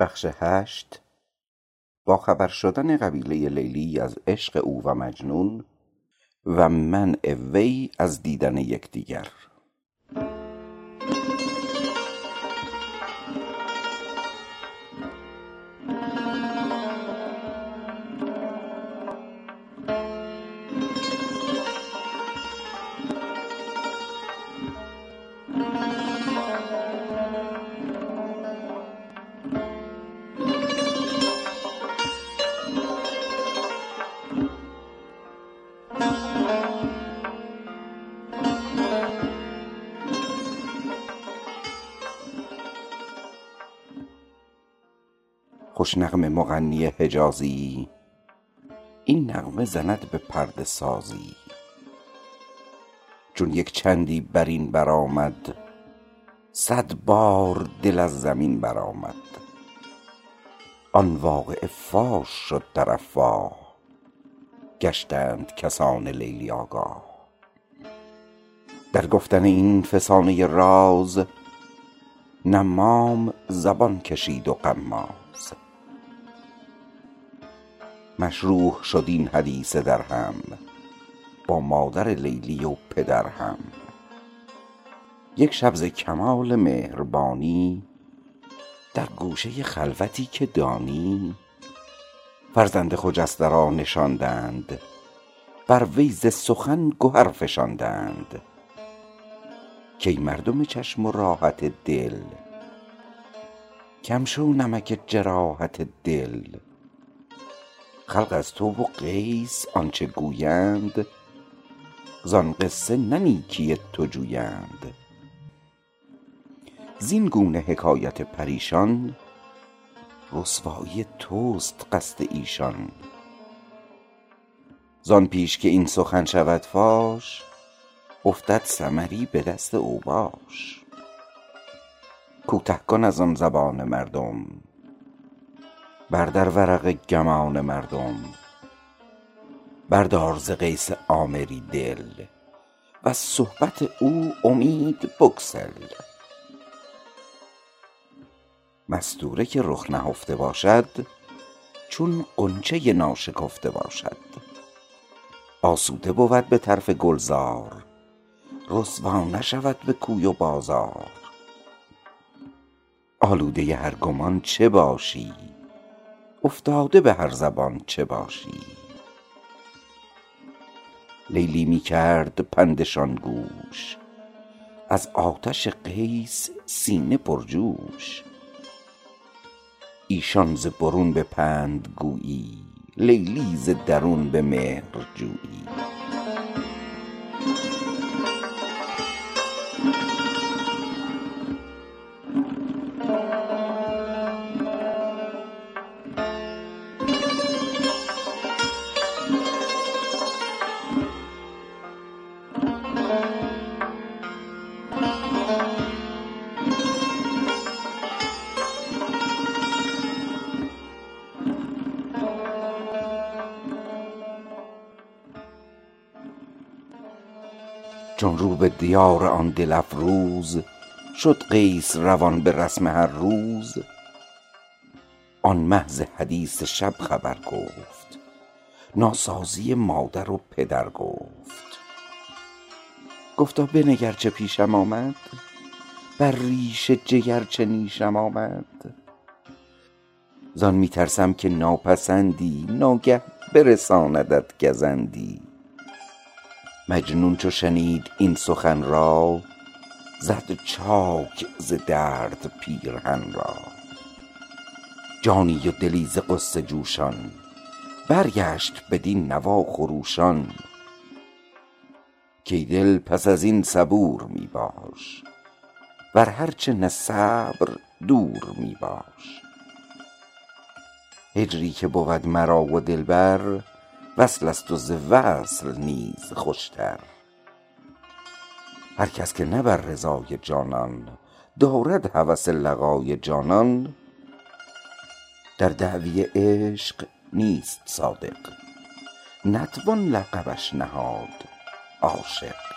بخش هشت با خبر شدن قبیله لیلی از عشق او و مجنون و منع وی از دیدن یکدیگر. خوش نغمه مغنی حجازی. این نغمه زند به پرده سازی. چون یک چندی برین برآمد صد بار دل از زمین برآمد. آن واقعه فاش شد در افواه گشتند کسان لیلی آگاه. در گفتن این فسانه راز نمام زبان کشید و غماز. مشروح شد این حدیثه در هم با مادر لیلی و پدر هم. یک شب ز کمال مهربانی در گوشه خلوتی که دانی فرزند خجسته را نشاندند بر وی سخن گهر فشاندند. کای مردم چشم و راحت دل کم شو نمک جراحت دل. خلق از تو و قیس آنچه گویند زان قصه نه نیکی تو جویند. زین گونه حکایت پریشان رسوایی توست قصد ایشان. زان پیش که این سخن شود فاش افتد ثمری به دست اوباش کوته کن از آن زبان مردم. بردر ورق گمان مردم بردار ز قیس آمری دل وز صحبت او امید بگسل. مستوره که رخ نهفته باشد چون غنچه ناشکفته باشد. آسوده بود به طرف گلزار رسوا نشود به کوی و بازار. آلوده هر گمان چه باشی؟ افتاده به هر زبان چه باشی. لیلی می کرد پندشان گوش از آتش قیس سینه پرجوش. ایشان ز برون به پند گویی لیلی ز درون به مهر جویی. چون رو به دیار آن دل افروز شد قیس روان به رسم هر روز. آن ز حدیث شب خبر گفت ناسازی مادر و پدر گفت. گفتا بنگر چه پیشم آمد بر ریش جگر چه نیشم آمد. زان می ترسم که ناپسندی ناگه برساندت گزندی. مجنون چو شنید این سخن را زد چاک ز درد پیرهن را. جانی و دلی ز غصه جوشان برگشت بدین نوا خروشان. کای دل پس از این صبور می باش ور هرچه نه صبر دور می باش. هجری که بود مرا و دلبر وصل است و ز وصل نیز خوشتر. هر کس که نه بر رضای جانان دارد هوس لقای جانان در دعوی عشق نیست صادق. نتوان لقبش نهاد عاشق.